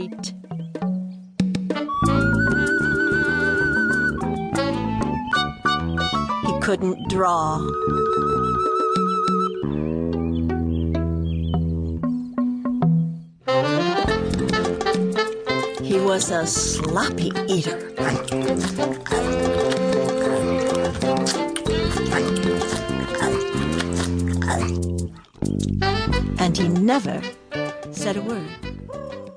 right. He couldn't draw. He was a sloppy eater. And he never said a word.